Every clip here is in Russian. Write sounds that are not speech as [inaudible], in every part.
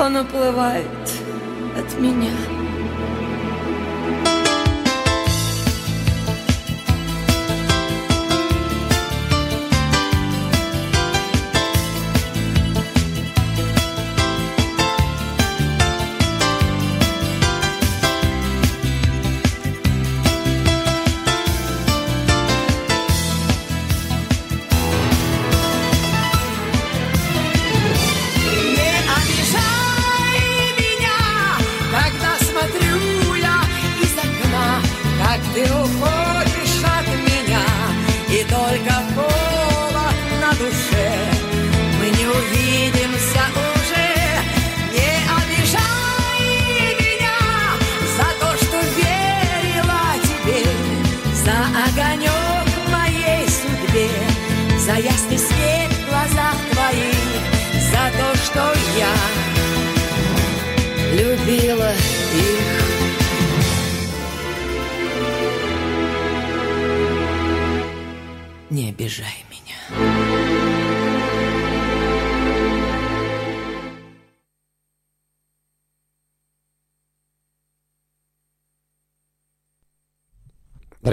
он уплывает от меня.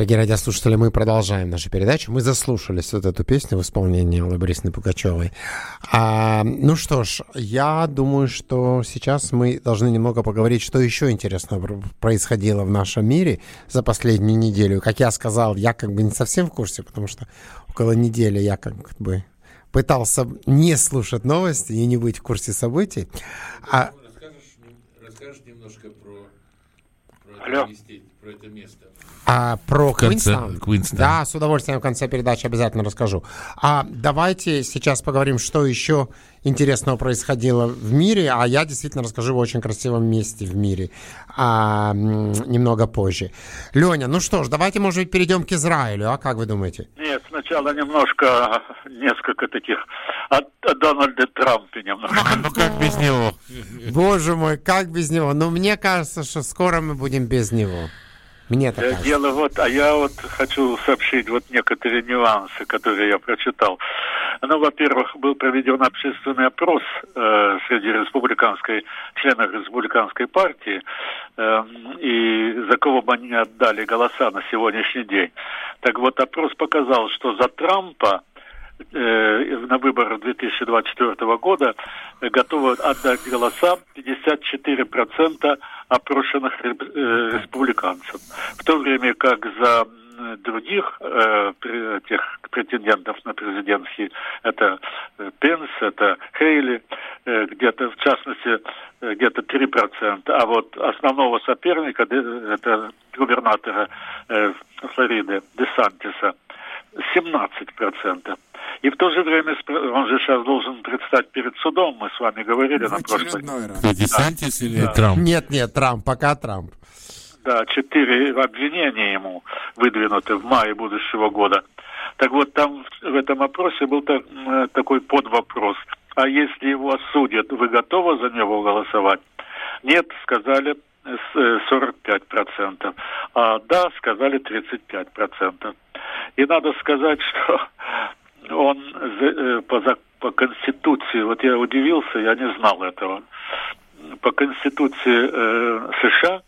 Дорогие радиослушатели, мы продолжаем нашу передачу. Мы заслушались вот эту песню в исполнении Аллы Борисовны Пугачевой. А, ну что ж, я думаю, что сейчас мы должны немного поговорить, что еще интересного пр- происходило в нашем мире за последнюю неделю. Как я сказал, я как бы не совсем в курсе, потому что около недели я как бы пытался не слушать новости и не быть в курсе событий. А, Расскажешь, расскажешь немножко про, про, Алло. это, про это место. А про Квинстаун? Квинстаун. Да, с удовольствием в конце передачи обязательно расскажу. А давайте сейчас поговорим, что еще интересного происходило в мире, а я действительно расскажу о очень красивом месте в мире а, немного позже. Леня, ну что ж, давайте, может быть, перейдем к Израилю, а как вы думаете? Нет, сначала немножко, [laughs] несколько таких о, о Дональде Трампе немножко. А, [laughs] ну как без него? Боже мой, как без него? Ну, мне кажется, что скоро мы будем без него. Мне так Э, кажется. Дело вот, а я вот хочу сообщить вот некоторые нюансы, которые я прочитал. Ну, во-первых, был проведен общественный опрос э, среди республиканской, членов республиканской партии, э, и за кого бы они отдали голоса на сегодняшний день. Так вот, опрос показал, что за Трампа на выборах 2024 года э, готовы отдать голоса 54% опрошенных э, республиканцев. В то время как за других э, тех претендентов на президентский, это э, Пенс, это Хейли, э, где-то, в частности, э, где-то 3%, а вот основного соперника, это губернатора э, Флориды, Десантиса, 17%. И в то же время он же сейчас должен предстать перед судом, мы с вами говорили на прошлой. Кто, Десантис или Трамп? Нет, нет, Трамп, пока Трамп. Да, четыре обвинения ему выдвинуты в мае будущего года. Так вот, там в этом опросе был так, э, такой подвопрос. А если его осудят, вы готовы за него голосовать? Нет, сказали с- э, 45%. А да, сказали 35%. И надо сказать, что он э, по, по Конституции, вот я удивился, я не знал этого. По Конституции э, США,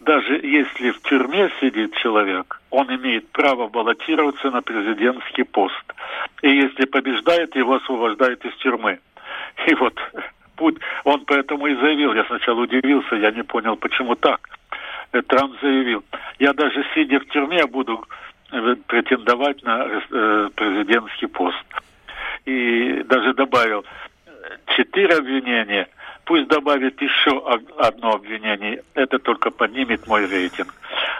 даже если в тюрьме сидит человек, он имеет право баллотироваться на президентский пост. И если побеждает, его освобождают из тюрьмы. [laughs] И вот путь, он поэтому и заявил, я сначала удивился, я не понял, почему так. Э, Трамп заявил, я даже сидя в тюрьме буду претендовать на э, президентский пост. И даже добавил э, четыре обвинения, пусть добавит еще одно обвинение, это только поднимет мой рейтинг.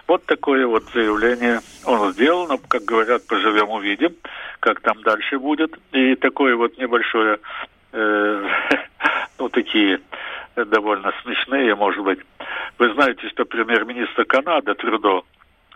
Вот такое вот заявление он сделал, но, как говорят, поживем увидим, как там дальше будет. И такое вот небольшое, э, [laughs] ну, такие э, довольно смешные, может быть. Вы знаете, что премьер-министр Канады Трюдо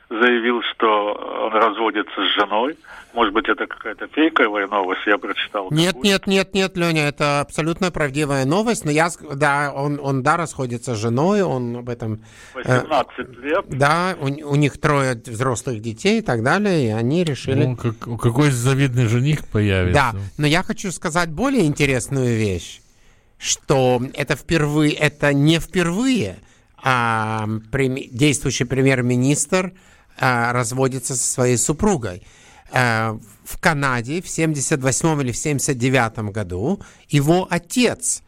заявил, что он разводится с женой. Может быть, это какая-то фейковая новость, я прочитал. Нет, нет, нет, нет, Леня, это абсолютно правдивая новость, но я, да, он, он, да, расходится с женой, он об этом, э, 18 лет. да, у, у них трое взрослых детей и так далее, и они решили... Ну, как, какой завидный жених появится. Да, но я хочу сказать более интересную вещь, что это впервые, это не впервые а, прем- действующий премьер-министр а, разводится со своей супругой. А, в Канаде в 78 или в 79 году его отец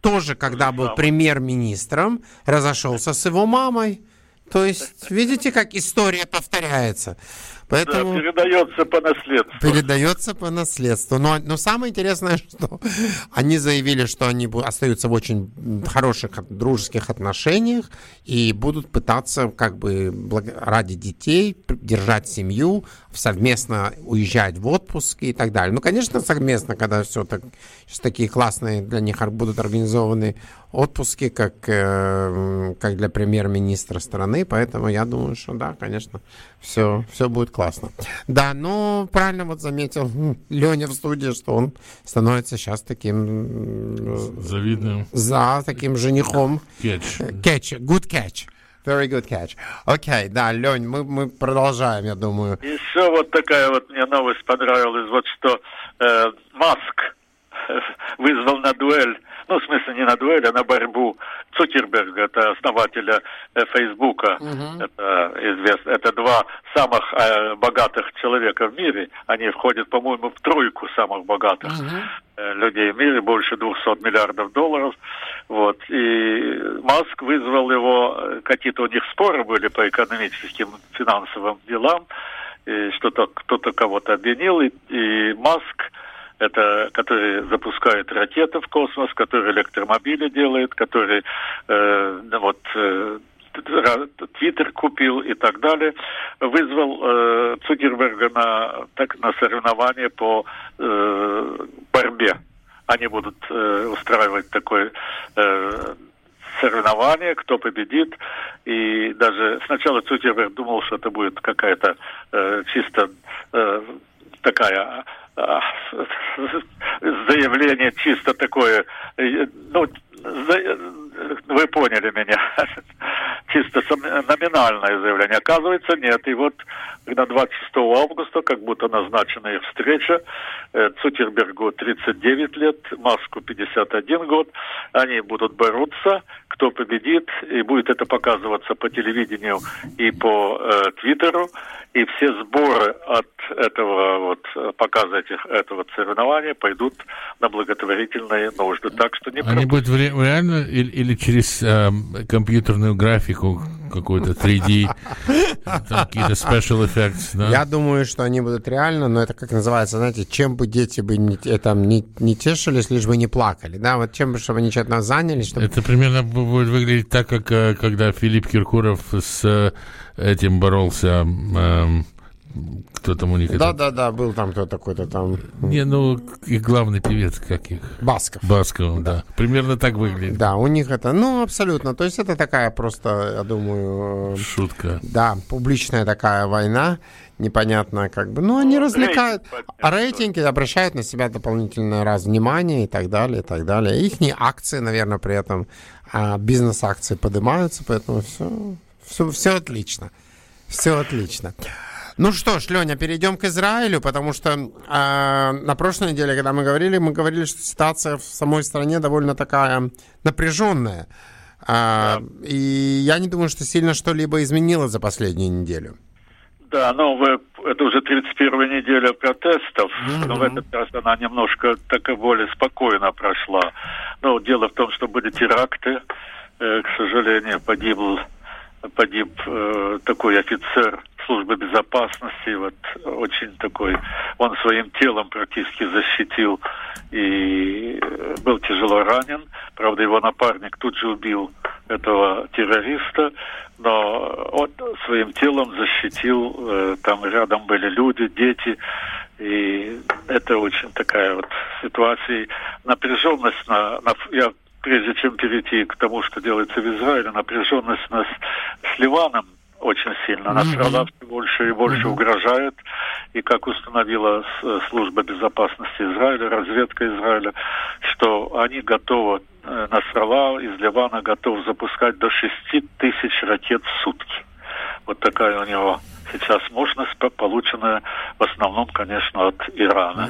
тоже, когда был премьер-министром, разошелся с его мамой. То есть, [laughs] видите, как история повторяется. Да, Поэтому передается по наследству. передается по наследству. Но, но самое интересное, [laughs] что они заявили, что они остаются в очень хороших дружеских отношениях и будут пытаться как бы ради детей держать семью, совместно уезжать в отпуск и так далее. Ну, конечно, совместно, когда все так, сейчас такие классные для них будут организованы отпуски, как, э, как для премьер-министра страны, поэтому я думаю, что да, конечно, все, все будет классно. Да, ну, правильно вот заметил [laughs] Леня в студии, что он становится сейчас таким м, Завидный за таким женихом. кетч. Catch, good catch. Very good catch. Окей, да, Лень, мы, мы продолжаем, я думаю. Еще вот такая вот мне новость понравилась, вот что э, Маск вызвал на дуэль, ну, в смысле, не на дуэль, а на борьбу Цукерберга, это основателя э, Фейсбука. Это известно. Это два самых э, богатых человека в мире. Они входят, по-моему, в тройку самых богатых э, людей в мире, больше 200 миллиардов долларов. Вот. И Маск вызвал его, э, какие-то у них споры были по экономическим, финансовым делам, и что-то кто-то кого-то обвинил, и, и Маск это который запускает ракеты в космос, который электромобили делает, который э, вот э, Твиттер купил и так далее, вызвал э, Цукерберга на, так, на соревнования по э, борьбе. Они будут э, устраивать такое э, соревнование, кто победит. И даже сначала Цукерберг думал, что это будет какая-то э, чисто э, такая заявление чисто такое, э, ну, вы поняли меня, [laughs] чисто номинальное заявление. Оказывается, нет. И вот на 26 августа, как будто назначена их встреча, э, Цукербергу 39 лет, Маску 51 год, они будут бороться, кто победит, и будет это показываться по телевидению и по э, Твиттеру, и все сборы от этого вот показа этих, этого соревнования пойдут на благотворительные нужды. Так что не Они будут в ре- реально или, или через эм, компьютерную графику какой-то 3D, там какие-то special effects, да? Я думаю, что они будут реально, но это как называется, знаете, чем бы дети бы не, э, там, не, не тешились, лишь бы не плакали. Да, вот чем бы, чтобы они чем-то занялись, чтобы... Это примерно бу- будет выглядеть так, как э, когда Филипп Киркоров с э, этим боролся, эм, кто там у них? этот- Да-да-да, был там кто такой-то там. Не, ну, их главный певец, как их? Басков. Басков, да. Примерно так выглядит. Да, у них это, ну, абсолютно. То есть это такая просто, я думаю, э, Шутка. да, публичная такая война, непонятно как бы. Ну, они развлекают, рейтинг а рейтинги обращают на себя дополнительное раз внимание и так далее, и так далее. Их акции, наверное, при этом, а, бизнес-акции поднимаются, поэтому все, все, все отлично. Все отлично. Ну что ж, Леня, перейдем к Израилю, потому что э, на прошлой неделе, когда мы говорили, мы говорили, что ситуация в самой стране довольно такая напряженная. А, И я не думаю, что сильно что-либо изменилось за последнюю неделю. Да, ну вы, это уже 31 неделя протестов, но в этот раз она немножко так и более спокойно прошла. Но дело в том, что были теракты, Э, к сожалению, погибл погиб э, такой офицер службы безопасности, вот очень такой, он своим телом практически защитил и э, был тяжело ранен. Правда, его напарник тут же убил этого террориста, но он своим телом защитил, э, там рядом были люди, дети, и это очень такая вот ситуация. Напряженность на, на я прежде чем перейти к тому, что делается в Израиле, напряженность нас с Ливаном очень сильно. Насрала все больше и больше угрожает. И как установила с- служба безопасности Израиля, разведка Израиля, что они готовы, э, Насрала из Ливана готов запускать до 6 тысяч ракет в сутки. Вот такая у него сейчас мощность, по- полученная в основном, конечно, от Ирана.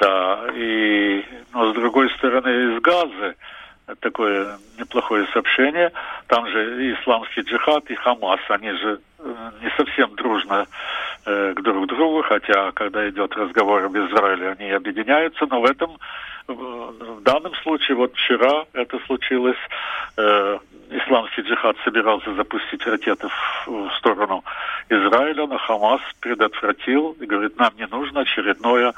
Да, и, но с другой стороны, из Газы такое неплохое сообщение. Там же и исламский джихад, и Хамас, они же э, не совсем дружно э, друг другу, хотя, когда идет разговор об Израиле, они объединяются, но в этом, в данном случае, вот вчера это случилось, э, исламский джихад собирался запустить ракеты в, в сторону Израиля, но Хамас предотвратил и говорит, нам не нужно очередное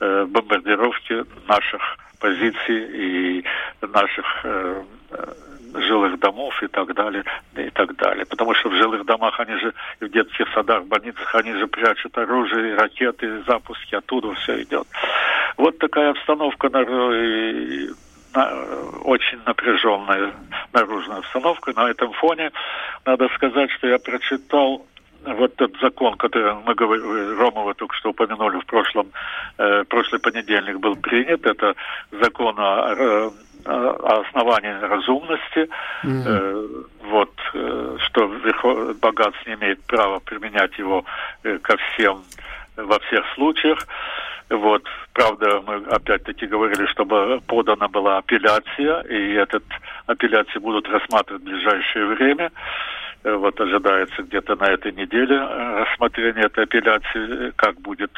э, бомбардировки наших позиций и наших э, э, жилых домов и так далее, и так далее. Потому что в жилых домах они же, и в детских садах, в больницах, они же прячут оружие, ракеты, запуски, оттуда все идет. Вот такая обстановка на, и на- очень напряженная наружная обстановка. На этом фоне надо сказать, что я прочитал вот тот закон, который мы говорили, Ромова только что упомянули в прошлом, э, прошлый понедельник был принят, это закон о, э, о основании разумности, Э, вот, э, что верхо- богатство не имеет права применять его э, ко всем, э, во всех случаях. Вот, правда, мы опять-таки говорили, чтобы подана была апелляция, и этот апелляции будут рассматривать в ближайшее время. Э, Вот ожидается где-то на этой неделе э, рассмотрение этой апелляции, э, как будет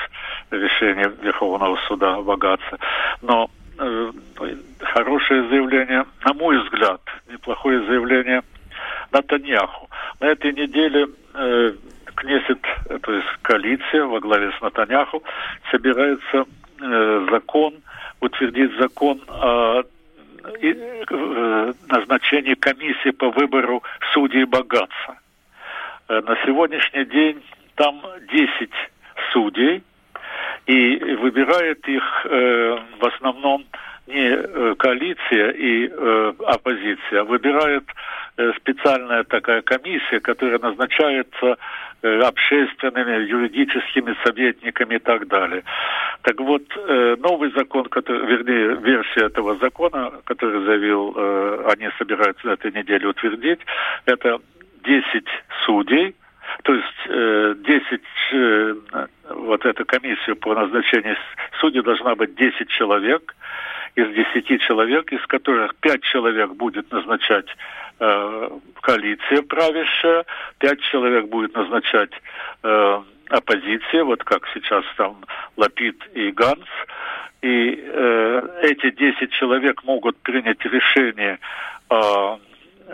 решение Верховного суда богатства. Но э, хорошее заявление, на мой взгляд, неплохое заявление Натаньяху. На этой неделе э, Кнессет, э, то есть коалиция во главе с Натаньяху, собирается э, закон, утвердить закон о э, назначении комиссии по выбору судей богатства. Э, на сегодняшний день там 10 судей, и выбирает их э, в основном не э, коалиция и э, оппозиция, а выбирает э, специальная такая комиссия, которая назначается э, общественными, юридическими советниками и так далее. Так вот, э, новый закон, который, вернее, версия этого закона, который заявил, э, они собираются на этой неделе утвердить, это 10 судей, то есть э, 10, э, вот эта комиссия по назначению судей должна быть 10 человек, из 10 человек, из которых 5 человек будет назначать э, коалиция правящая, 5 человек будет назначать э, оппозиция, вот как сейчас там Лапид и Ганс, и э, эти 10 человек могут принять решение о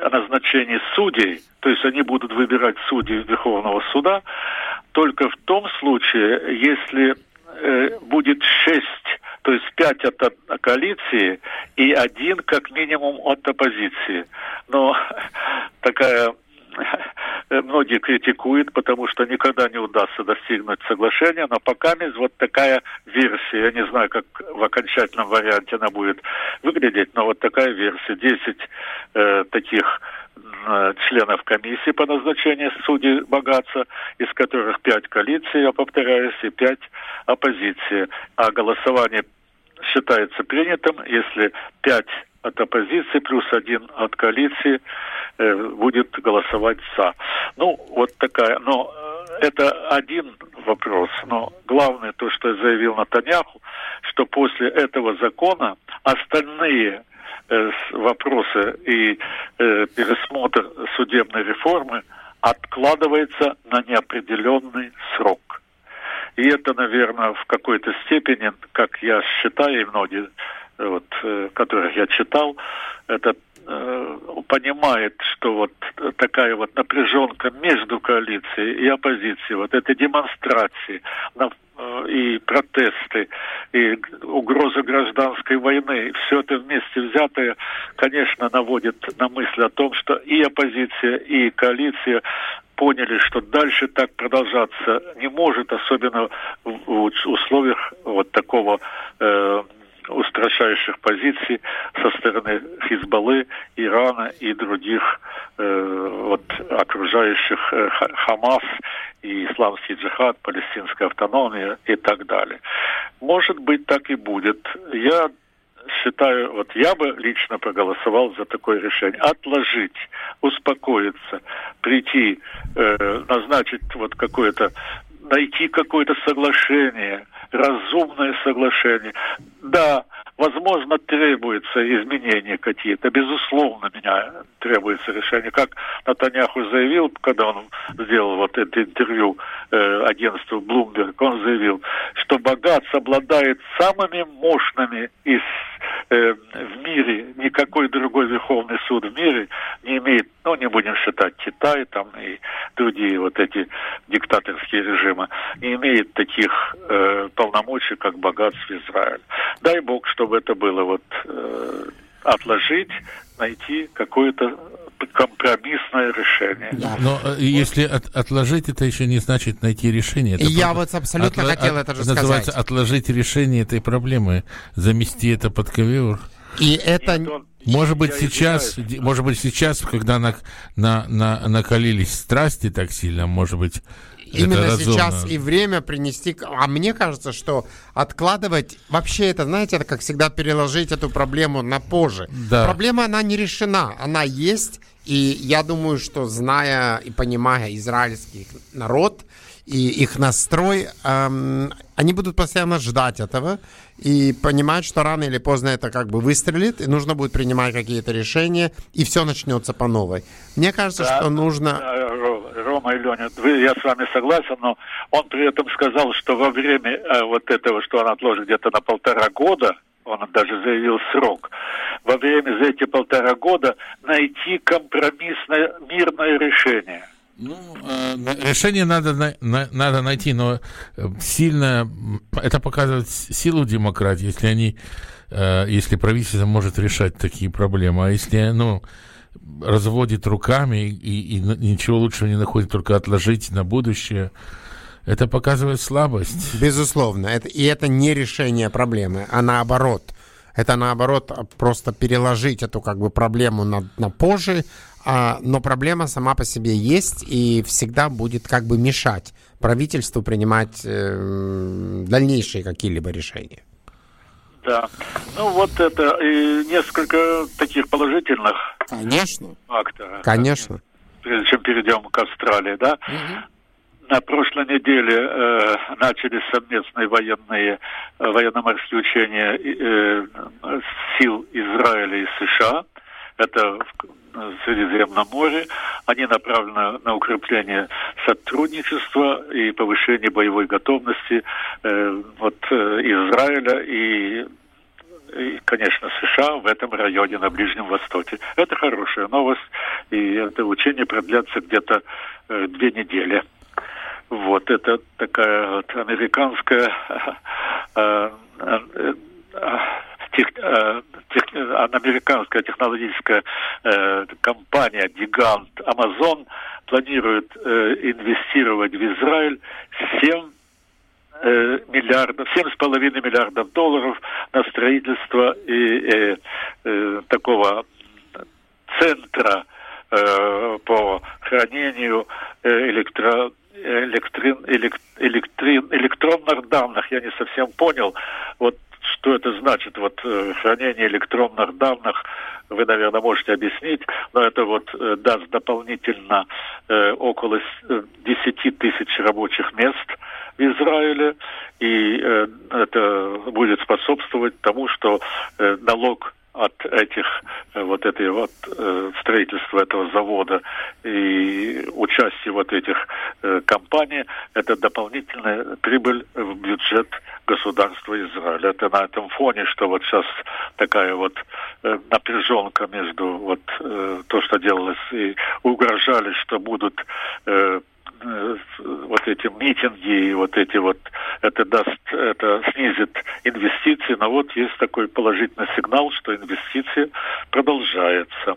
о назначении судей, то есть они будут выбирать судей Верховного суда, только в том случае, если э, будет шесть, то есть пять от, коалиции и один как минимум от оппозиции. Но [laughs] такая многие критикуют, потому что никогда не удастся достигнуть соглашения, но пока вот такая версия, я не знаю, как в окончательном варианте она будет выглядеть, но вот такая версия, 10 э, таких э, членов комиссии по назначению судей богатства, из которых пять коалиции, я повторяюсь, и пять оппозиции. А голосование считается принятым, если пять от оппозиции плюс один от коалиции э, будет голосовать за. Ну, вот такая. Но э, это один вопрос. Но главное то, что заявил Натаньяху, что после этого закона остальные э, вопросы и э, пересмотр судебной реформы откладывается на неопределенный срок. И это, наверное, в какой-то степени, как я считаю, и многие вот, э, которых я читал, это э, понимает, что вот такая вот напряженка между коалицией и оппозицией, вот эти демонстрации э, и протесты, и угроза гражданской войны, все это вместе взятое, конечно, наводит на мысль о том, что и оппозиция, и коалиция поняли, что дальше так продолжаться не может, особенно в условиях вот такого э, устрашающих позиций со стороны Хизбаллы, Ирана и других э, вот, окружающих э, Хамас и исламский джихад, палестинская автономия и так далее. Может быть, так и будет. Я считаю, вот я бы лично проголосовал за такое решение. Отложить, успокоиться, прийти, э, назначить вот какое-то, найти какое-то соглашение – разумное соглашение. Да, возможно, требуется изменения какие-то. Безусловно, меня требуется решение. Как Натаняху заявил, когда он сделал вот это интервью э, агентству Bloomberg, он заявил, что Богатс обладает самыми мощными из э, в мире, никакой другой Верховный суд в мире не имеет, ну, не будем считать Китай там и другие вот эти диктаторские режимы, не имеет таких э, полномочий, как богатство Израиль. Дай Бог, чтобы это было вот э, отложить, найти какое-то компромиссное решение. Да. Но э, если от, отложить, это еще не значит найти решение. Это Я вот абсолютно отла- хотел это же сказать. Называется отложить решение этой проблемы, замести это под ковер. И это... может быть, сейчас, может быть, сейчас, когда на, на, на, накалились страсти так сильно, может быть, Именно сейчас и время принести... А мне кажется, что откладывать... Вообще это, знаете, это как всегда переложить эту проблему на позже. Да. Проблема, она не решена. Она есть, и я думаю, что зная и понимая израильский народ и их настрой, эм, они будут постоянно ждать этого и понимать, что рано или поздно это как бы выстрелит, и нужно будет принимать какие-то решения, и все начнется по новой. Мне кажется, да, что нужно... Рома и Леня, я с вами согласен, но он при этом сказал, что во время э, вот этого, что он отложит где-то на полтора года, он даже заявил срок, во время за эти полтора года найти компромиссное мирное решение. Ну, э, решение надо, на, надо найти, но э, сильно это показывает силу демократии, если они, если правительство может решать такие проблемы, а если, ну, разводит руками и, и ничего лучшего не находит, только отложить на будущее, это показывает слабость. Безусловно. Это, и это не решение проблемы, а наоборот. Это наоборот просто переложить эту как бы проблему на, на позже, а, но проблема сама по себе есть и всегда будет как бы мешать правительству принимать э, дальнейшие какие-либо решения. Да. Ну вот это и несколько таких положительных Конечно. фактов. Конечно. Прежде чем перейдем к Австралии, да? Угу. На прошлой неделе э, начались совместные военные э, военно-морские учения э, сил Израиля и США. Это в Средиземном море. Они направлены на укрепление сотрудничества и повышение боевой готовности э, вот, э, Израиля и и, конечно, США в этом районе на Ближнем Востоке. Это хорошая новость, и это учение продлятся где-то э, две недели. Вот, это такая вот американская [laughs] э, э, э, тех, э, тех, американская технологическая э, компания, гигант Amazon планирует э, инвестировать в Израиль 7 э, миллиардов, семь с половиной миллиардов долларов на строительство и, э, э, такого центра э, по хранению э, электро, электрин, элект, электрин, электронных данных. Я не совсем понял, вот что это значит, вот э, хранение электронных данных вы, наверное, можете объяснить, но это вот э, даст дополнительно э, около 10 тысяч рабочих мест в Израиле, и это будет способствовать тому, что налог от этих э, вот этой вот э, строительства этого завода и участия вот этих э, компаний это дополнительная прибыль в бюджет государства Израиля. Это на этом фоне, что вот сейчас такая вот напряженка между вот то, что делалось, и угрожали, что будут вот эти митинги и вот эти вот это даст это снизит инвестиции. Но вот есть такой положительный сигнал что инвестиции продолжаются.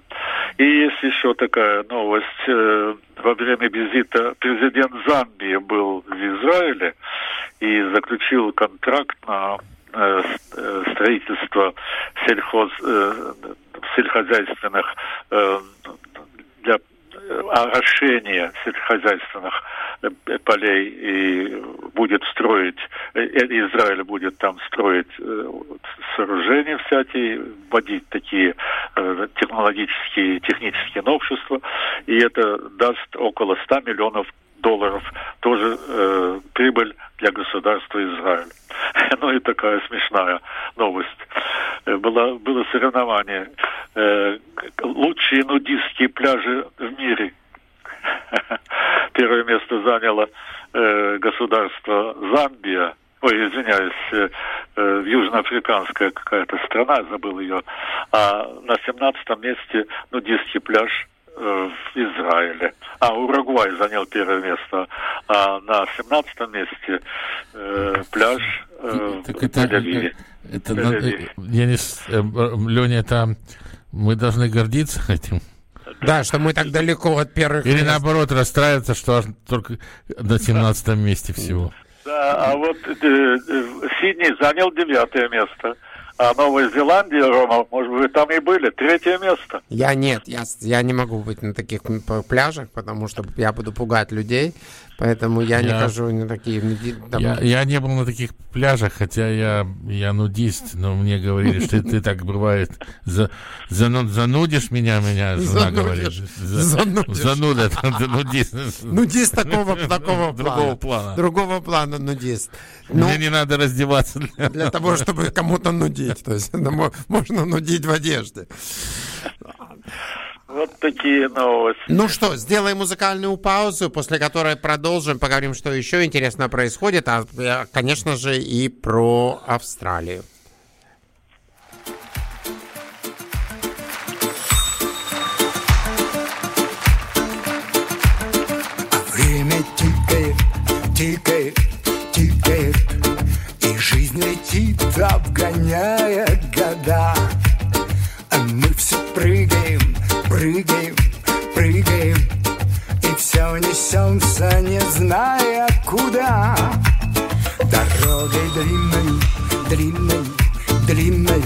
И есть еще такая новость. Э, во время визита президент Замбии был в Израиле и заключил контракт на э, строительство сельхоз сельскохозяйственных для орошение сельскохозяйственных э, полей и будет строить, э, Израиль будет там строить э, сооружения всякие, вводить такие технологические, технические новшества, и это даст около 100 миллионов долларов тоже э, прибыль для государства Израиль. [laughs] ну и такая смешная новость. Было, было соревнование. Э, лучшие нудистские пляжи в мире. [laughs] Первое место заняло э, государство Замбия. Ой, извиняюсь, э, э, южноафриканская какая-то страна, забыл ее. А на 17 месте нудистский пляж Э, в Израиле. А Уругвай занял первое место. А на 17 месте э, пляж э, так в это, Тель-Авиве. Это, это, я не, э, Леня, это мы должны гордиться этим. Да, что мы так далеко от первых Или мест. наоборот расстраиваться, что только на 17 месте всего. Да, а вот э, э, Сидней занял девятое место. А Новая Зеландия, Рома, может быть, вы там и были, третье место. Я нет, я, я не могу быть на таких пляжах, потому что я буду пугать людей. Поэтому я, я не хожу на такие... Там... Я, я не был на таких пляжах, хотя я, я нудист, но мне говорили, что ты так бывает, за, за, занудишь меня, меня жена говорит. Зануда, нудист. Нудист такого, такого [laughs] Другого плана. Другого плана нудист. Мне не надо раздеваться. Для, для того, чтобы кому-то нудить. То есть можно нудить в одежде. Вот такие новости. Ну что, сделаем музыкальную паузу, после которой продолжим, поговорим, что еще интересно происходит, а, э, конечно же, и про Австралию. А время тикает, тикает, тикает, и жизнь летит, обгоняя года. Прыгаем, прыгаем И все несемся, не зная куда. Дорогой длинной, длинной, длинной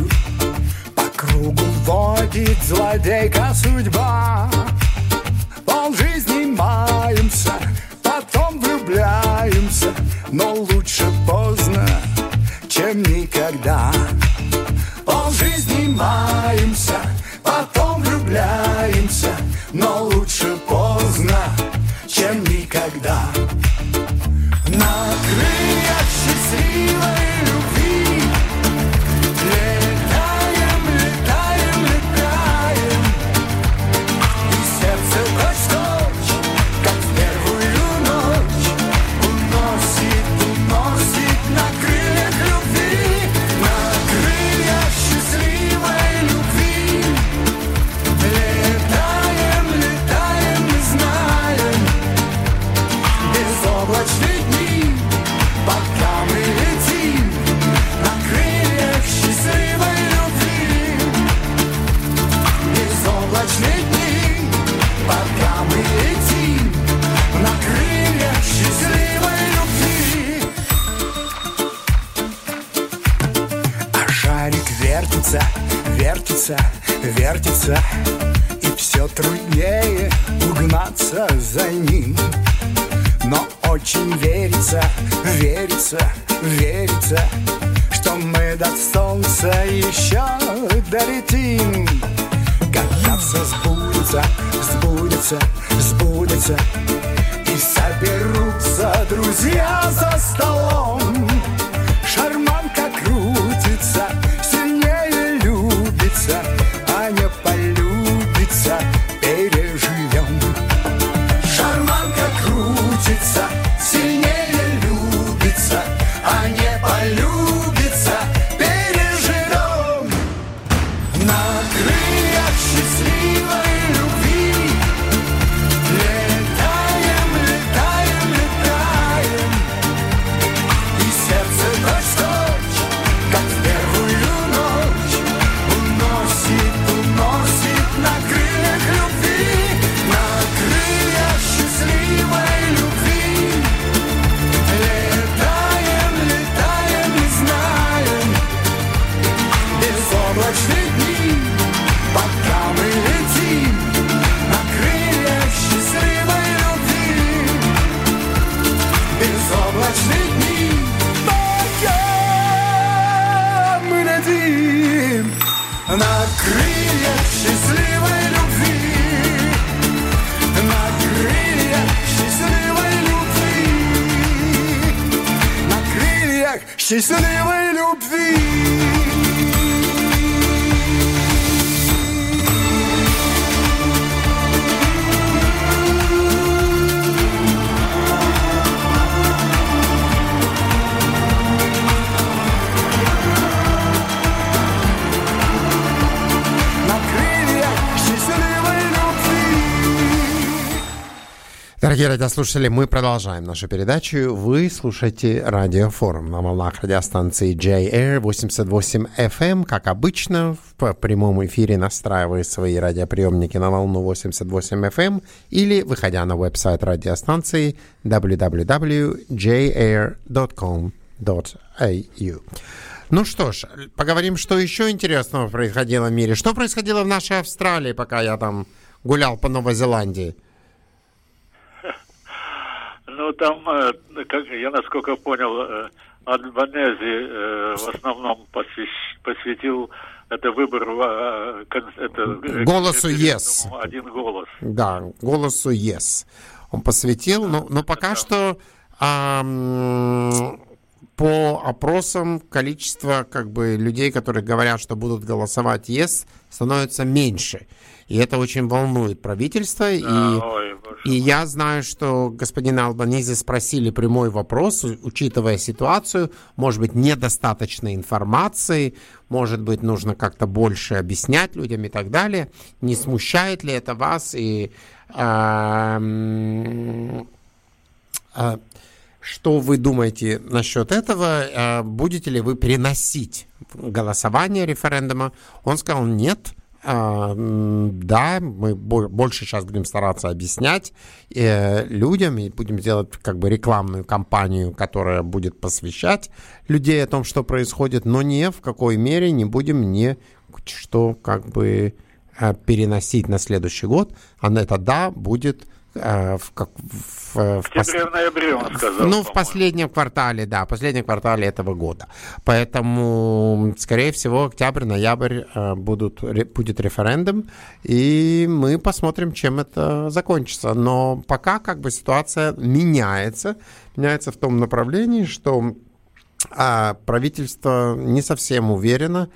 По кругу водит злодейка судьба. Пол жизни маемся, потом влюбляемся Но лучше поздно, чем никогда. Пол жизни маемся, вертится, вертится И все труднее угнаться за ним. Но очень верится, верится, верится Что мы до солнца еще долетим. Когда все сбудется, сбудется, сбудется И соберутся друзья за Și să ne Дорогие радиослушатели, мы продолжаем нашу передачу. Вы слушаете радиофорум на волнах радиостанции J-Air 88 FM. Как обычно, в прямом эфире настраивая свои радиоприемники на волну 88 FM или выходя на веб-сайт радиостанции www.jair.com.au. Ну что ж, поговорим, что еще интересного происходило в мире. Что происходило в нашей Австралии, пока я там гулял по Новой Зеландии? Ну, там, э, как я насколько понял, э, Альбанези э, в основном посвящ- посвятил это выбору кон- это, Голосу yes. Один голос. Да, голосу yes. Он посвятил, но, но пока что ам, по опросам количество как бы людей, которые говорят, что будут голосовать yes, становится меньше. И это очень волнует правительство. и, ой, и я знаю, что господина Албанезе спросили прямой вопрос, учитывая ситуацию, может быть, недостаточно информации, может быть, нужно как-то больше объяснять людям и так далее. Не смущает ли это вас? И ам, а, что вы думаете насчет этого? А, Будете ли вы переносить голосование референдума? Он сказал нет. А, Да, мы бо- больше сейчас будем стараться объяснять э, людям и будем делать как бы рекламную кампанию, которая будет посвящать людей о том, что происходит, но не в какой мере не будем не что как бы э, переносить на следующий год. А на это да будет в, как, в, в В пос- ноябре он сказал. ну, в последнем квартале, да, в последнем квартале этого года. Поэтому, скорее всего, октябрь-ноябрь э, будут, будет референдум, и мы посмотрим, чем это закончится. Но пока как бы ситуация меняется, меняется в том направлении, что а, правительство не совсем уверено,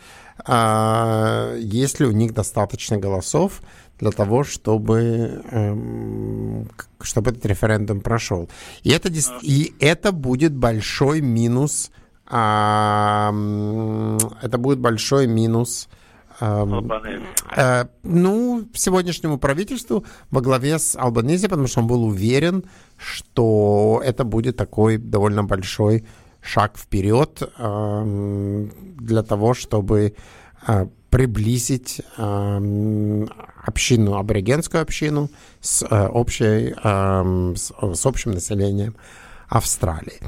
а, есть ли у них достаточно голосов для того, чтобы, эм, чтобы этот референдум прошел. И это, и это будет большой минус, а, м, это будет большой минус Албанези. Э, ну, сегодняшнему правительству во главе с Албанези, потому что он был уверен, что это будет такой довольно большой шаг вперед эм, для того, чтобы э, приблизить эм, общину, аборигенскую общину с, э, общей, эм, с, общим населением Австралии.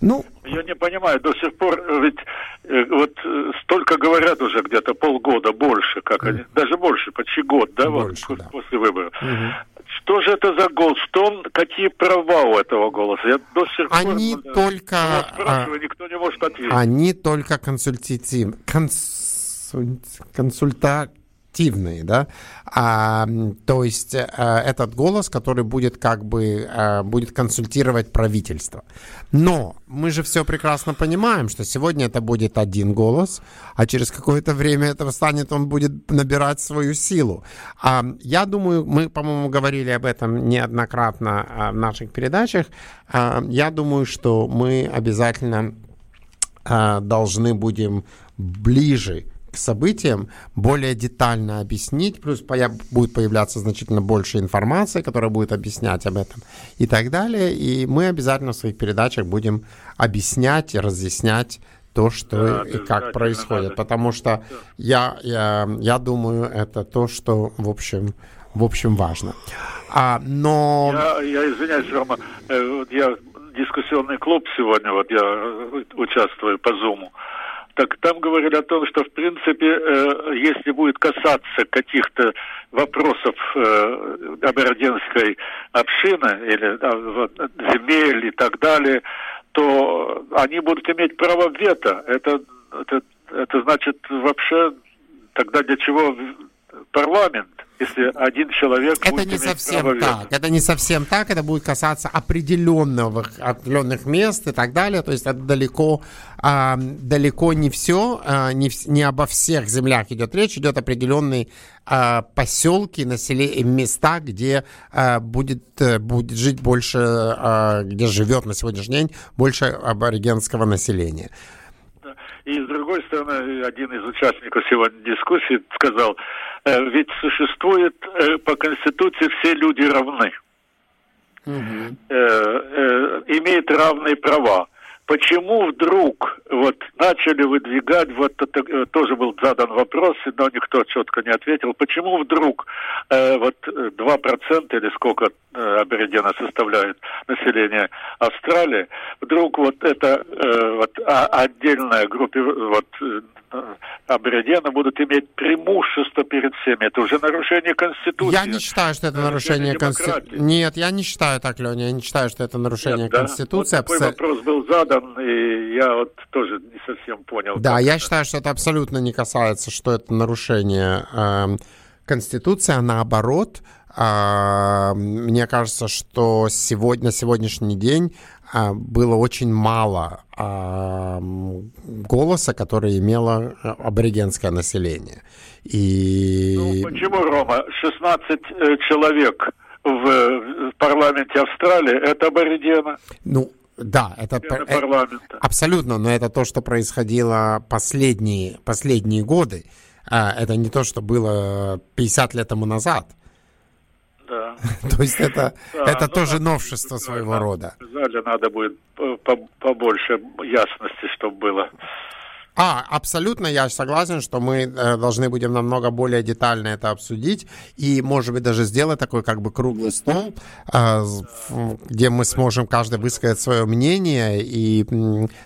Ну, Я не понимаю, до сих пор э, ведь э, вот столько говорят уже где-то полгода больше, как они, даже больше, почти год, да, вот, Больше, пос- да. после выборов. Что же это за голос? Что он, какие права у этого голоса? Я до сих пор они э, только... его а, спрашиваю, никто не может ответить. Они только консультатив, консуль- консультативные, да, А, то есть э, этот голос, который будет как бы э, будет консультировать правительство. Но мы же все прекрасно понимаем, что сегодня это будет один голос, а через какое-то время это станет, он будет набирать свою силу. А, я думаю, мы, по-моему, говорили об этом неоднократно а, в наших передачах. А, я думаю, что мы обязательно а, должны будем ближе к событиям более детально объяснить, плюс поя- будет появляться значительно больше информации, которая будет объяснять об этом и так далее. И мы обязательно в своих передачах будем объяснять и разъяснять то, что Да, и как происходит. надо. Потому что я, я, я думаю, это то, что, в общем, в общем важно. А, но... Я, я извиняюсь, Рома, э, вот я дискуссионный клуб сегодня, вот я э, участвую по Зуму. Так там говорили о том, что в принципе, э, если будет касаться каких-то вопросов э, абердинской общины или э, земель и так далее, то они будут иметь право вето. Это, это, это значит вообще тогда для чего парламент, если один человек Это будет не совсем право вето? так. Это не совсем так. Это будет касаться определенного, определенных мест и так далее. То есть это далеко, а, далеко не все, а, не, не обо всех землях идет речь. Идет определенные а, поселки, населе- места, где а, будет, э, будет жить больше, а, где живет на сегодняшний день больше аборигенского населения. И с другой стороны, один из участников сегодня дискуссии сказал, э, ведь существует э, по Конституции все люди равны, э, э, имеют равные права. Почему вдруг вот начали выдвигать, вот это, э, тоже был задан вопрос, но никто четко не ответил, почему вдруг э, вот э, 2% или сколько э, аборигена составляет население Австралии, вдруг вот это э, вот, а- отдельная группа вот, э, аборигена будут иметь преимущество перед всеми. Это уже нарушение Конституции. Я не считаю, что это нарушение Конституции. Нет, я не считаю так, Леня. Я не считаю, что это нарушение Нет, да? Конституции. Вот такой Абсо- вопрос был задан, и я вот тоже не совсем понял. Да, я это. считаю, что это абсолютно не касается, что это нарушение эм, Конституции, а наоборот, а, мне кажется, что сегодня, на сегодняшний день было очень мало а, голоса, который имело а, аборигенское население. И... Ну, почему, Рома, 16 э, человек в, парламенте Австралии это аборигены, Ну, да, это... э. Абсолютно, но это то, что происходило последние, последние годы. А, Это не то, что было 50 лет тому назад. Да. [laughs] То есть это, [laughs] Да, это ну, тоже новшество своего нам рода. сказали, надо будет по- по- побольше ясности, чтобы было. А, абсолютно, я согласен, что мы э, должны будем намного более детально это обсудить и, может быть, даже сделать такой как бы круглый стол, э, где мы сможем каждый высказать свое мнение и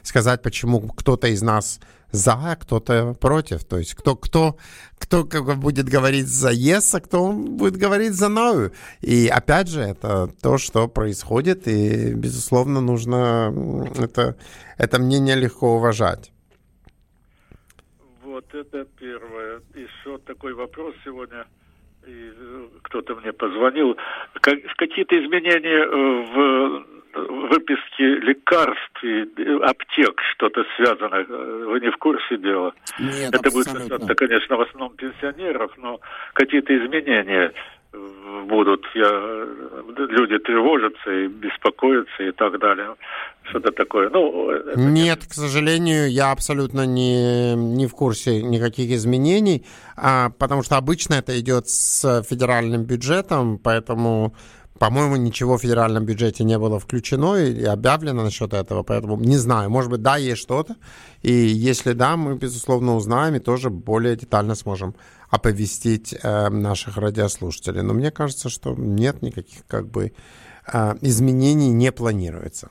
сказать, почему кто-то из нас за, кто-то против. То есть кто, кто, кто будет говорить за yes, а кто будет говорить за no. И опять же, это то, что происходит, и, безусловно, нужно это, это мнение легко уважать. Вот это первое. Еще такой вопрос сегодня. Э, кто-то мне позвонил. Как- Какие-то изменения э, в выписке лекарств и э, аптек, что-то связано. Э, Вы не в курсе дела? Нет, Это будет абсолютно. касаться, конечно, в основном пенсионеров, но какие-то изменения э, будут. Я, люди тревожатся и беспокоятся и так далее. Что-то такое. Ну, это Нет, к сожалению, я абсолютно не, не в курсе никаких изменений, а, потому что обычно это идет с федеральным бюджетом, поэтому, по-моему, ничего в федеральном бюджете не было включено и объявлено насчет этого, поэтому не знаю, может быть, да, есть что-то, и если да, мы, безусловно, узнаем и тоже более детально сможем оповестить э, наших радиослушателей. Но мне кажется, что нет никаких как бы э, изменений не планируется.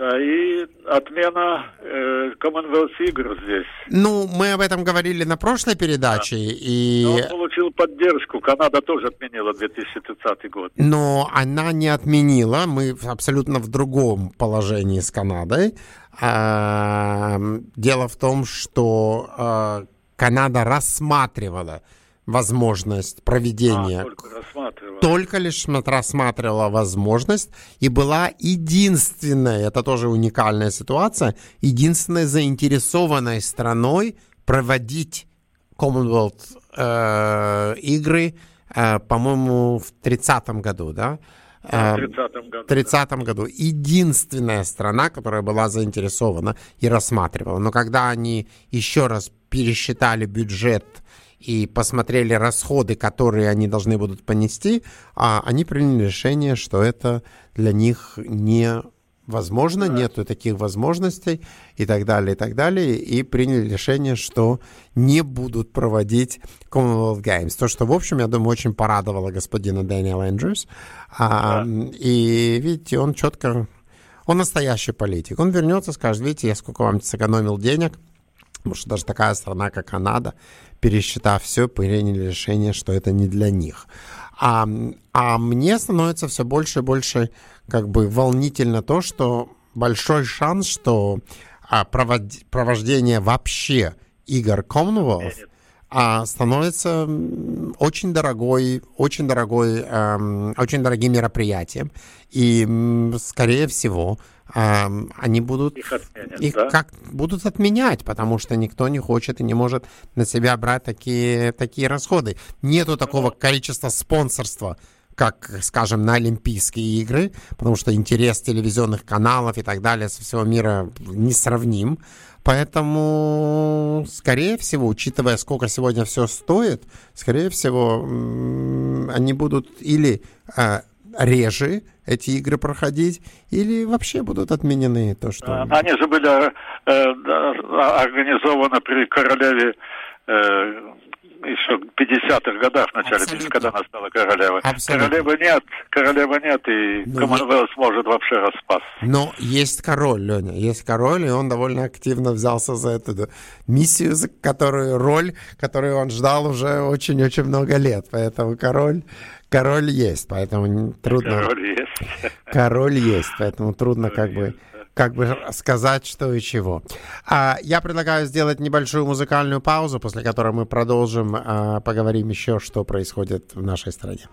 Да, и отмена э, Commonwealth игр здесь. Ну, мы об этом говорили на прошлой передаче, и... Но он получил поддержку. Канада тоже отменила 2030 год. Но она не отменила, мы абсолютно в другом положении с Канадой. А, Дело в том, что а, Канада рассматривала возможность проведения А, только рассматривала. только лишь см- рассматривала возможность и была единственной, это тоже уникальная ситуация, единственной заинтересованной страной проводить Commonwealth э, игры, э, по-моему, в 30 году, да? В Э, 30 году. в 30 году единственная страна, которая была заинтересована и рассматривала. Но когда они еще раз пересчитали бюджет и посмотрели расходы, которые они должны будут понести, а, они приняли решение, что это для них не возможно, нету таких возможностей и так далее, и так далее, и приняли решение, что не будут проводить Commonwealth Games. То, что, в общем, я думаю, очень порадовало господина Дэниела Эндрюс. А, И, видите, он четко, он настоящий политик. Он вернется, скажет, видите, я сколько вам сэкономил денег, Потому что даже такая страна, как Канада, пересчитав все, приняли решение, что это не для них. А, а мне становится все больше и больше как бы волнительно то, что большой шанс, что а, провод- провождение вообще игр Commonwealth а, становится очень дорогой, очень дорогой, эм, очень дорогим мероприятием. И, скорее всего, они будут Их отменят, их да? как будут отменять, потому что никто не хочет и не может на себя брать такие, такие расходы. Нету такого количества спонсорства, как, скажем, на Олимпийские игры, потому что интерес телевизионных каналов и так далее со всего мира несравним. Поэтому, скорее всего, учитывая, сколько сегодня все стоит, скорее всего, они будут или а, реже эти игры проходить, или вообще будут отменены то, что... А, Они? же были э, организованы при королеве э, еще в 50-х годах, в начале, Абсолютно. когда она стала королевой. Абсолютно. Королевы нет, королевы нет, и Ну, Commonwealth может вообще распасться. Но есть король, Леня, есть король, и он довольно активно взялся за эту да, миссию, за которую роль, которую он ждал уже очень-очень много лет. Поэтому король, король есть, поэтому трудно. Король есть. Король есть, поэтому трудно как бы как бы сказать, что и чего. А, я предлагаю сделать небольшую музыкальную паузу, после которой мы продолжим, а, поговорим еще, что происходит в нашей стране.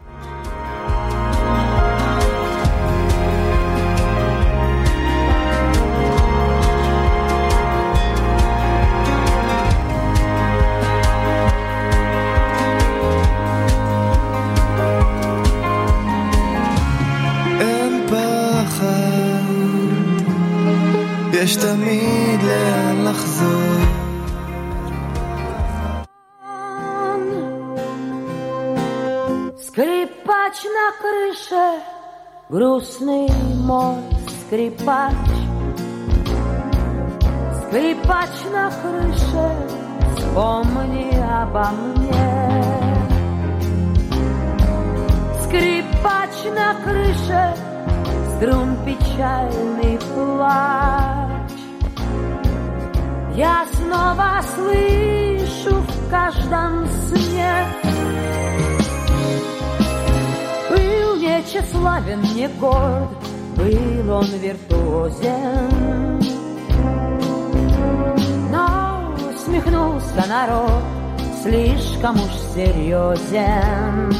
יש תמיד לאן לחזור. Скрипач на крыше, грустный мой скрипач. Скрипач на крыше, вспомни обо мне. Скрипач на крыше, струн печальный плач. Я снова слышу в каждом сне был не тщеславен, не горд, был он виртуозен. Но усмехнулся народ, слишком уж серьезен.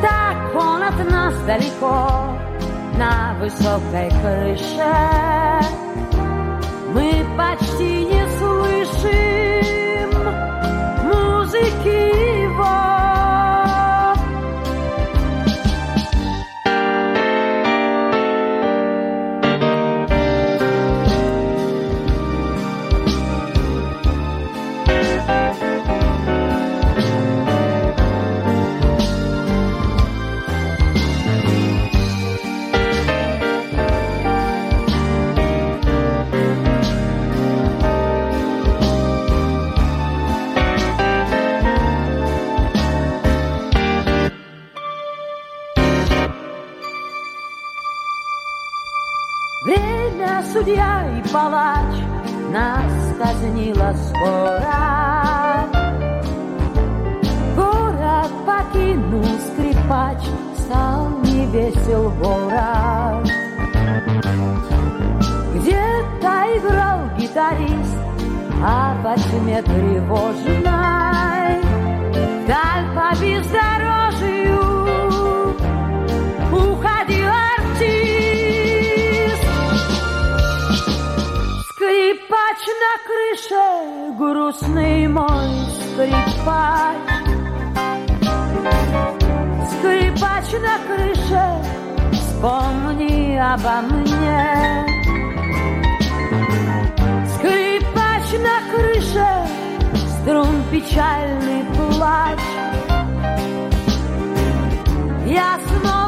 Так он от нас далеко, на высокой крыше. Мы почти не слышим музыки его. Палач нас казнила скоро. Город покинул скрипач, стал невесел город. Где-то играл гитарист, а во тьме тревожной Даль по бездорожью крыше, грустный мой скрипач. Скрипач на крыше, вспомни обо мне. Скрипач на крыше, струн печальный плач. Я снова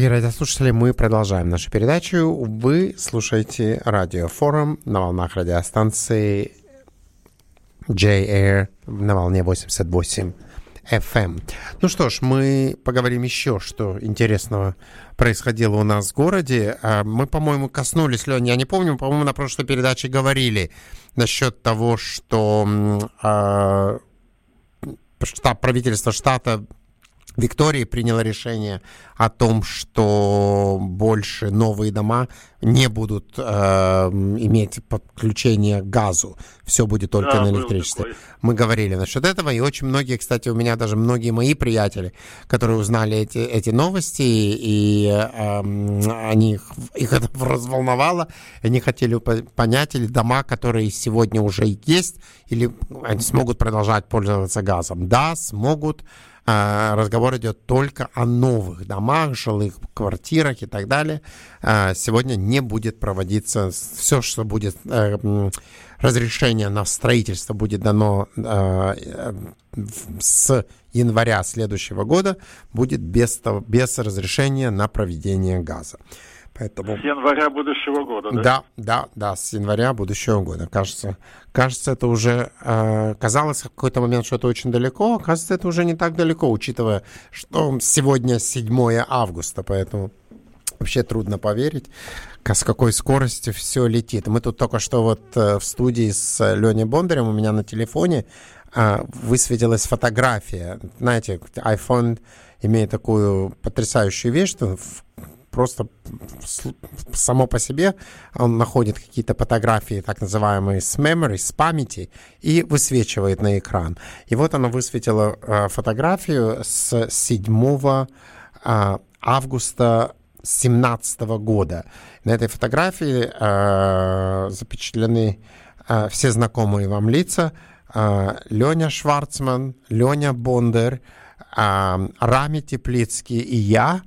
Дорогие радиослушатели, мы продолжаем нашу передачу. Вы слушаете радиофорум на волнах радиостанции J-Air на волне 88 FM. Ну что ж, мы поговорим еще, что интересного происходило у нас в городе. А, Мы, по-моему, коснулись, Лень, я не помню, по-моему, на прошлой передаче говорили насчет того, что а, штаб правительства штата Виктории приняло решение о том, что больше новые дома не будут э, иметь подключение к газу. Все будет только Да, на электричестве. Мы говорили насчет этого, и очень многие, кстати, у меня даже многие мои приятели, которые узнали эти, эти новости, и эм, они, их, это разволновало, они хотели по- понять, или дома, которые сегодня уже есть, или они смогут продолжать пользоваться газом. Да, смогут. А, Разговор идет только о новых домах, жилых квартирах и так далее. А, Сегодня не будет проводиться все, что будет э, разрешение на строительство будет дано э, э, с января следующего года, будет без, без разрешения на проведение газа. Поэтому С января будущего года, да? да, да, да, с января будущего года. Кажется, кажется, это уже э, казалось в какой-то момент, что это очень далеко. Оказывается, это уже не так далеко, учитывая, что сегодня 7 августа, поэтому вообще трудно поверить, с какой скоростью все летит. Мы тут только что вот э, в студии с Леней Бондарем у меня на телефоне э, высветилась фотография. Знаете, iPhone имеет такую потрясающую вещь, что просто само по себе он находит какие-то фотографии, так называемые с memory, с памяти, и высвечивает на экран. И вот она высветила э, фотографию с 7 э, августа 2017 года. На этой фотографии э, запечатлены э, все знакомые вам лица. Э, Леня Шварцман, Леня Бондар, э, Рами Теплицкий и я.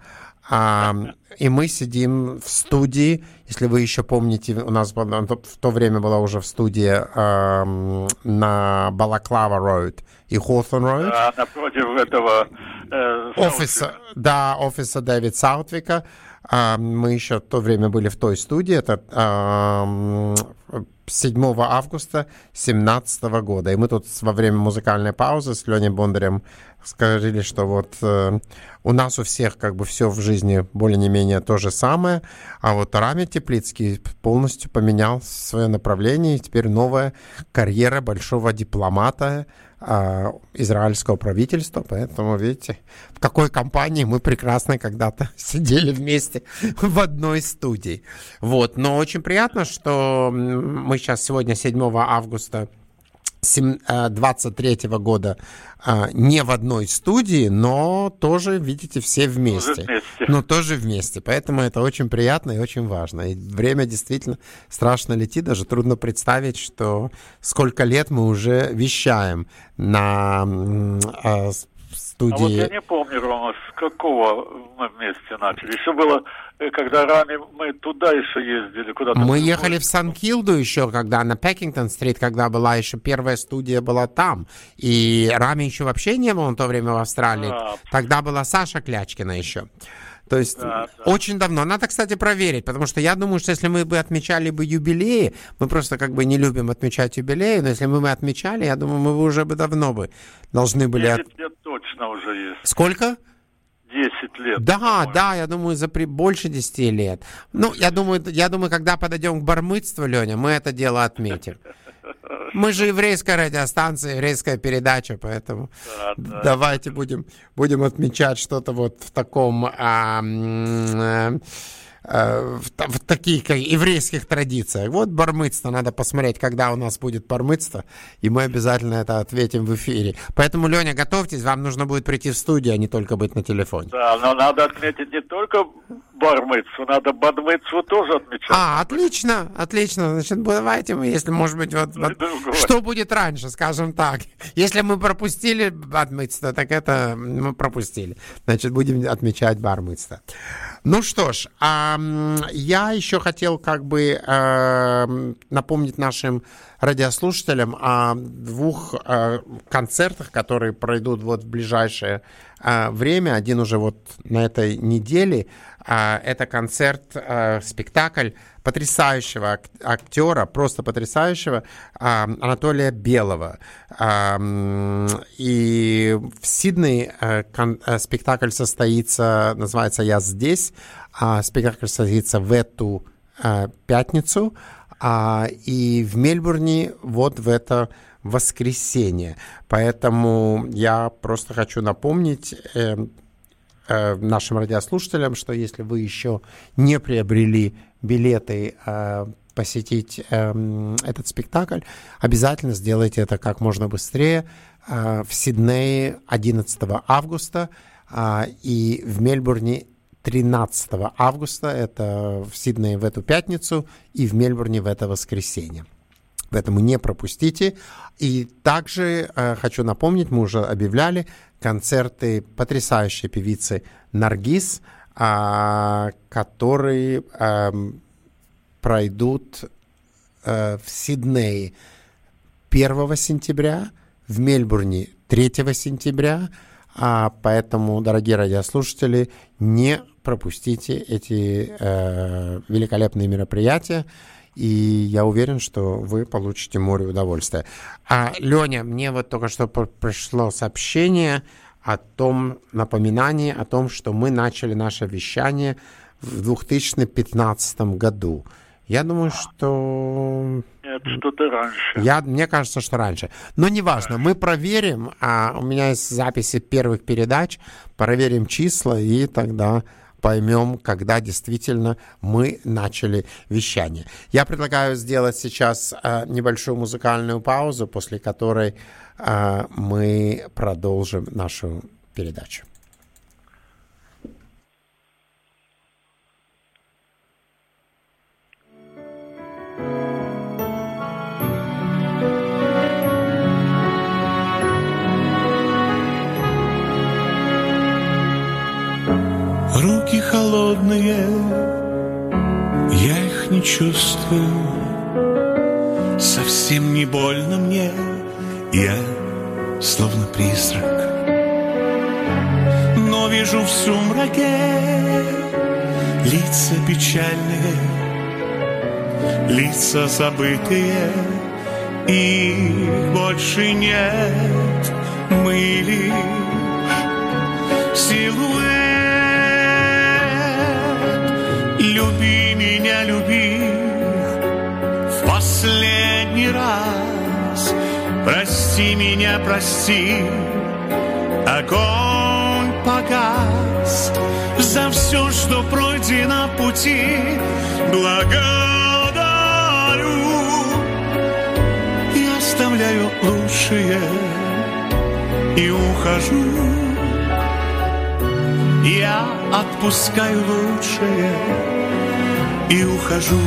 А, и мы сидим в студии, если вы еще помните, у нас в то время была уже в студии эм, на Балаклава Роуд и Хawthorne Роуд. А напротив этого э, офиса, да, офиса Дэвид Саутвика. А, Мы еще в то время были в той студии, это ам, 7 августа 2017 года. И мы тут во время музыкальной паузы с Леней Бондарем сказали, что вот э, у нас у всех как бы все в жизни более-менее то же самое, а вот Рами Теплицкий полностью поменял свое направление, и теперь новая карьера большого дипломата, израильского правительства. Поэтому, видите, в какой компании мы прекрасно когда-то [laughs] сидели вместе в одной студии. Вот. Но очень приятно, что мы сейчас сегодня 7 августа 23 года а, не в одной студии, но тоже, видите, все вместе. вместе. Но тоже вместе. Поэтому это очень приятно и очень важно. И время действительно страшно летит. Даже трудно представить, что сколько лет мы уже вещаем на а, с- А вот студии. я не помню, Рома, с какого мы вместе начали. Еще было, э, когда раме мы туда еще ездили, куда-то. Мы ехали в Сан-Килду еще, когда на Пекингтон-стрит, когда была еще первая студия была там. И Рами еще вообще не было в то время в Австралии. Да. Тогда была Саша Клячкина еще. То есть Да, да. очень давно. Надо, кстати, проверить, потому что я думаю, что если мы бы отмечали бы юбилеи, мы просто как бы не любим отмечать юбилеи, но если бы мы отмечали, я думаю, мы бы уже бы давно бы должны были... от- 10 лет точно уже есть. Сколько? 10 лет. Да, по-моему. да, я думаю, за при... больше 10 лет. Ну, я думаю, я думаю, когда подойдем к бармыцтву, Леня, мы это дело отметим. Мы же еврейская радиостанция, еврейская передача, поэтому Да, да. давайте будем, будем отмечать что-то вот в таком... а, м, э, в, в таких как, еврейских традициях. Вот бармыцтво, надо посмотреть, когда у нас будет бармыцтво, и мы обязательно это ответим в эфире. Поэтому, Леня, готовьтесь, вам нужно будет прийти в студию, а не только быть на телефоне. Да, но надо отметить не только бармыцу, надо бадмыцу тоже отмечать. А, отлично, отлично. Значит, давайте мы, если, может быть, вот, вот другое. что будет раньше, скажем так. Если мы пропустили отмыцство, так это мы пропустили. Значит, будем отмечать бармыцство. Ну что ж, а, я еще хотел как бы м, напомнить нашим радиослушателям о двух а, концертах, которые пройдут вот в ближайшее а, время. Один уже вот на этой неделе. А, Это концерт, а, спектакль потрясающего ак- актера, просто потрясающего, Анатолия Белого. И в Сиднее спектакль состоится, называется «Я здесь». Спектакль состоится в эту пятницу. И в Мельбурне вот в это воскресенье. Поэтому я просто хочу напомнить эм, э, нашим радиослушателям, что если вы еще не приобрели билеты э, посетить эм, этот спектакль, обязательно сделайте это как можно быстрее. Э, в Сиднее 11 августа а, и в Мельбурне 13 августа. Это в Сиднее в эту пятницу и в Мельбурне в это воскресенье. Поэтому не пропустите. И также э, хочу напомнить, мы уже объявляли концерты потрясающей певицы Наргиз, а, которые эм, пройдут э, в Сиднее 1 сентября, в Мельбурне 3 сентября. А, поэтому, дорогие радиослушатели, не пропустите эти э, великолепные мероприятия. И я уверен, что вы получите море удовольствия. А, Леня, мне вот только что пр- пришло сообщение о том, напоминание о том, что мы начали наше вещание в 2015 году. Я думаю, что Нет, что-то раньше. я, мне кажется, что раньше. Но неважно, мы проверим. А у меня есть записи первых передач, проверим числа и тогда поймем, когда действительно мы начали вещание. Я предлагаю сделать сейчас а, небольшую музыкальную паузу, после которой а, мы продолжим нашу передачу. Руки холодные, я их не чувствую. Совсем не больно мне, я словно призрак. Но вижу в сумраке лица печальные, лица забытые, их больше нет. Мы лишь силуэт. Люби меня, люби в последний раз. Прости меня, прости, огонь погас за все, что пройдено пути. Благодарю и оставляю лучшее и ухожу. Я отпускаю лучшее и ухожу.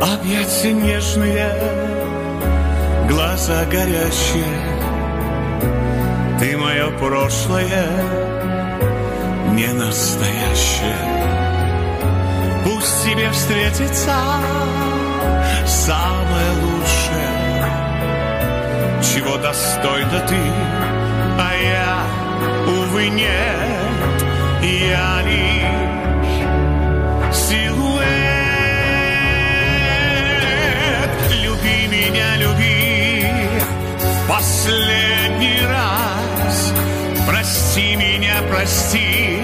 Объятия нежные, глаза горящие, Ты мое прошлое, не настоящее. Пусть тебе встретится самое лучшее, Чего достойна ты, а я, увы, нет, я лишь силуэт. Люби меня, люби последний раз. Прости меня, прости,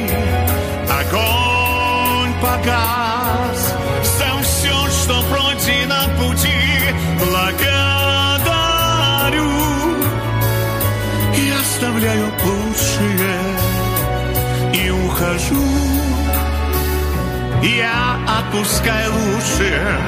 огонь погас. Оставляю лучшее и ухожу. Я отпускаю лучшее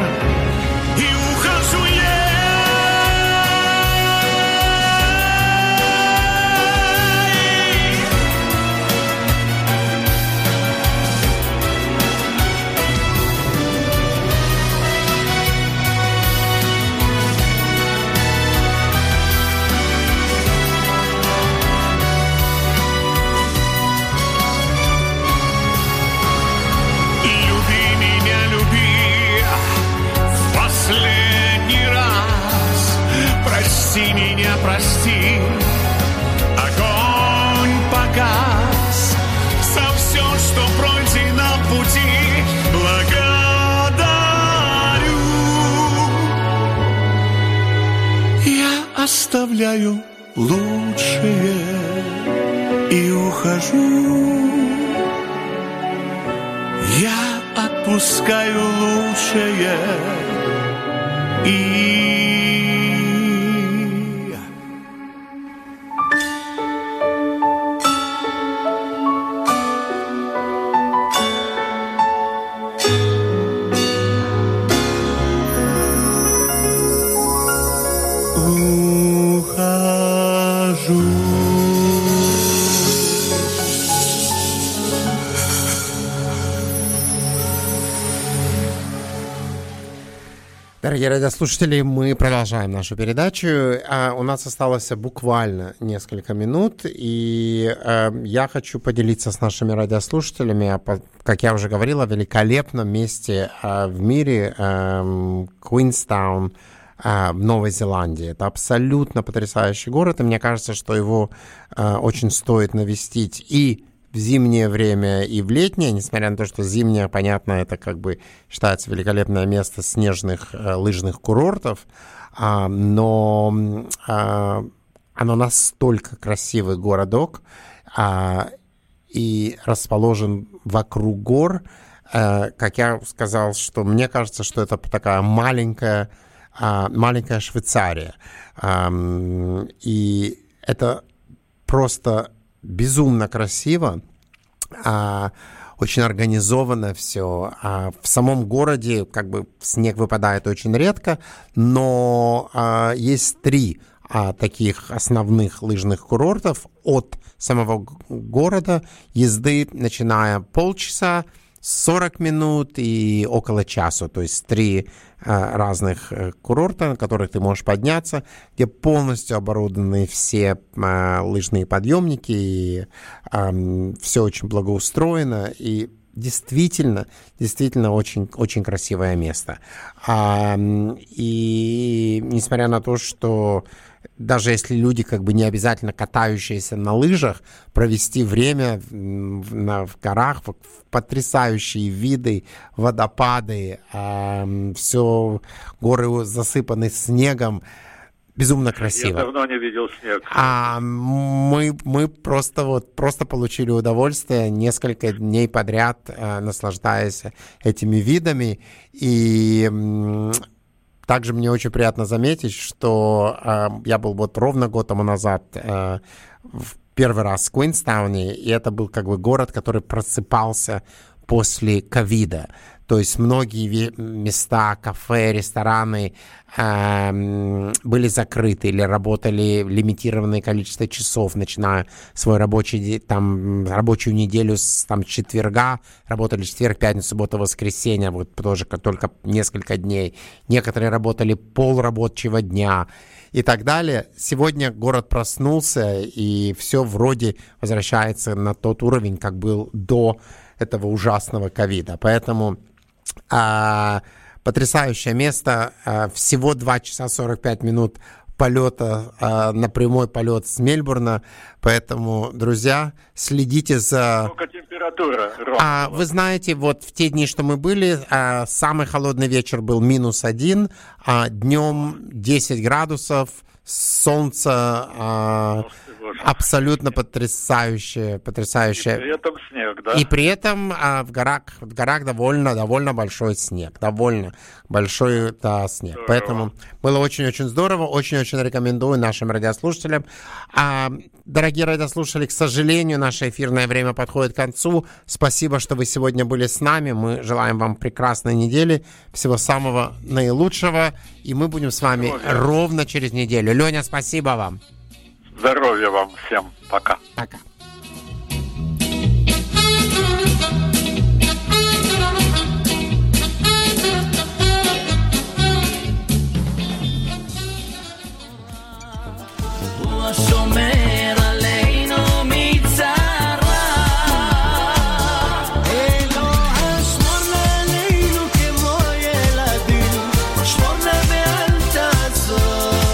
Дорогие радиослушатели, мы продолжаем нашу передачу. А, у нас осталось буквально несколько минут, и э, я хочу поделиться с нашими радиослушателями, по- как я уже говорил, о великолепном месте э, в мире эм, Куинстаун э, в Новой Зеландии. Это абсолютно потрясающий город, и мне кажется, что его э, очень стоит навестить и в зимнее время и в летнее, несмотря на то, что зимнее, понятно, это как бы считается великолепное место снежных э, лыжных курортов, а, но а, оно настолько красивый городок а, и расположен вокруг гор, э, как я сказал, что мне кажется, что это такая маленькая, а, маленькая Швейцария. И это просто безумно красиво, а, очень организовано все. А в самом городе как бы снег выпадает очень редко, но а, есть три а, таких основных лыжных курортов от самого города езды, начиная полчаса, 40 минут и около часу, то есть три э, разных э, курорта, на которых ты можешь подняться, где полностью оборудованы все э, лыжные подъемники, и все очень благоустроено, и действительно, действительно очень, очень красивое место. И несмотря на то, что даже если люди как бы не обязательно катающиеся на лыжах, провести время в, на, в горах, в, в потрясающие виды, водопады, все горы засыпаны снегом, безумно Я красиво. давно не видел снег. А мы, мы просто вот просто получили удовольствие несколько дней подряд, э, наслаждаясь этими видами. И также мне очень приятно заметить, что э, я был вот ровно год тому назад э, в первый раз в Куинстауне, и это был как бы город, который просыпался после ковида. То есть многие места, кафе, рестораны эм, были закрыты или работали лимитированное количество часов, начиная свой рабочий там рабочую неделю с там четверга, работали четверг, пятницу, суббота, воскресенье, вот тоже только несколько дней. Некоторые работали пол рабочего дня и так далее. Сегодня город проснулся, и все вроде возвращается на тот уровень, как был до этого ужасного ковида. Поэтому а, потрясающее место. А, всего 2 часа 45 минут полета а, на прямой полет с Мельбурна. Поэтому, друзья, следите за... Сколько температура? А, вы знаете, вот в те дни, что мы были, а, самый холодный вечер был минус один, а днем 10 градусов, солнце а, абсолютно потрясающее, потрясающее. При этом снег, да? И при этом а, в горах, в горах довольно, довольно большой снег, довольно большой да, снег. Здорово. Поэтому было очень-очень здорово, очень-очень рекомендую нашим радиослушателям. А, дорогие радиослушатели, к сожалению, наше эфирное время подходит к концу. Спасибо, что вы сегодня были с нами. Мы желаем вам прекрасной недели, всего самого наилучшего, и мы будем с вами Здоровья. ровно через неделю. Леня, спасибо вам. Здоровья вам всем. Пока. Пока.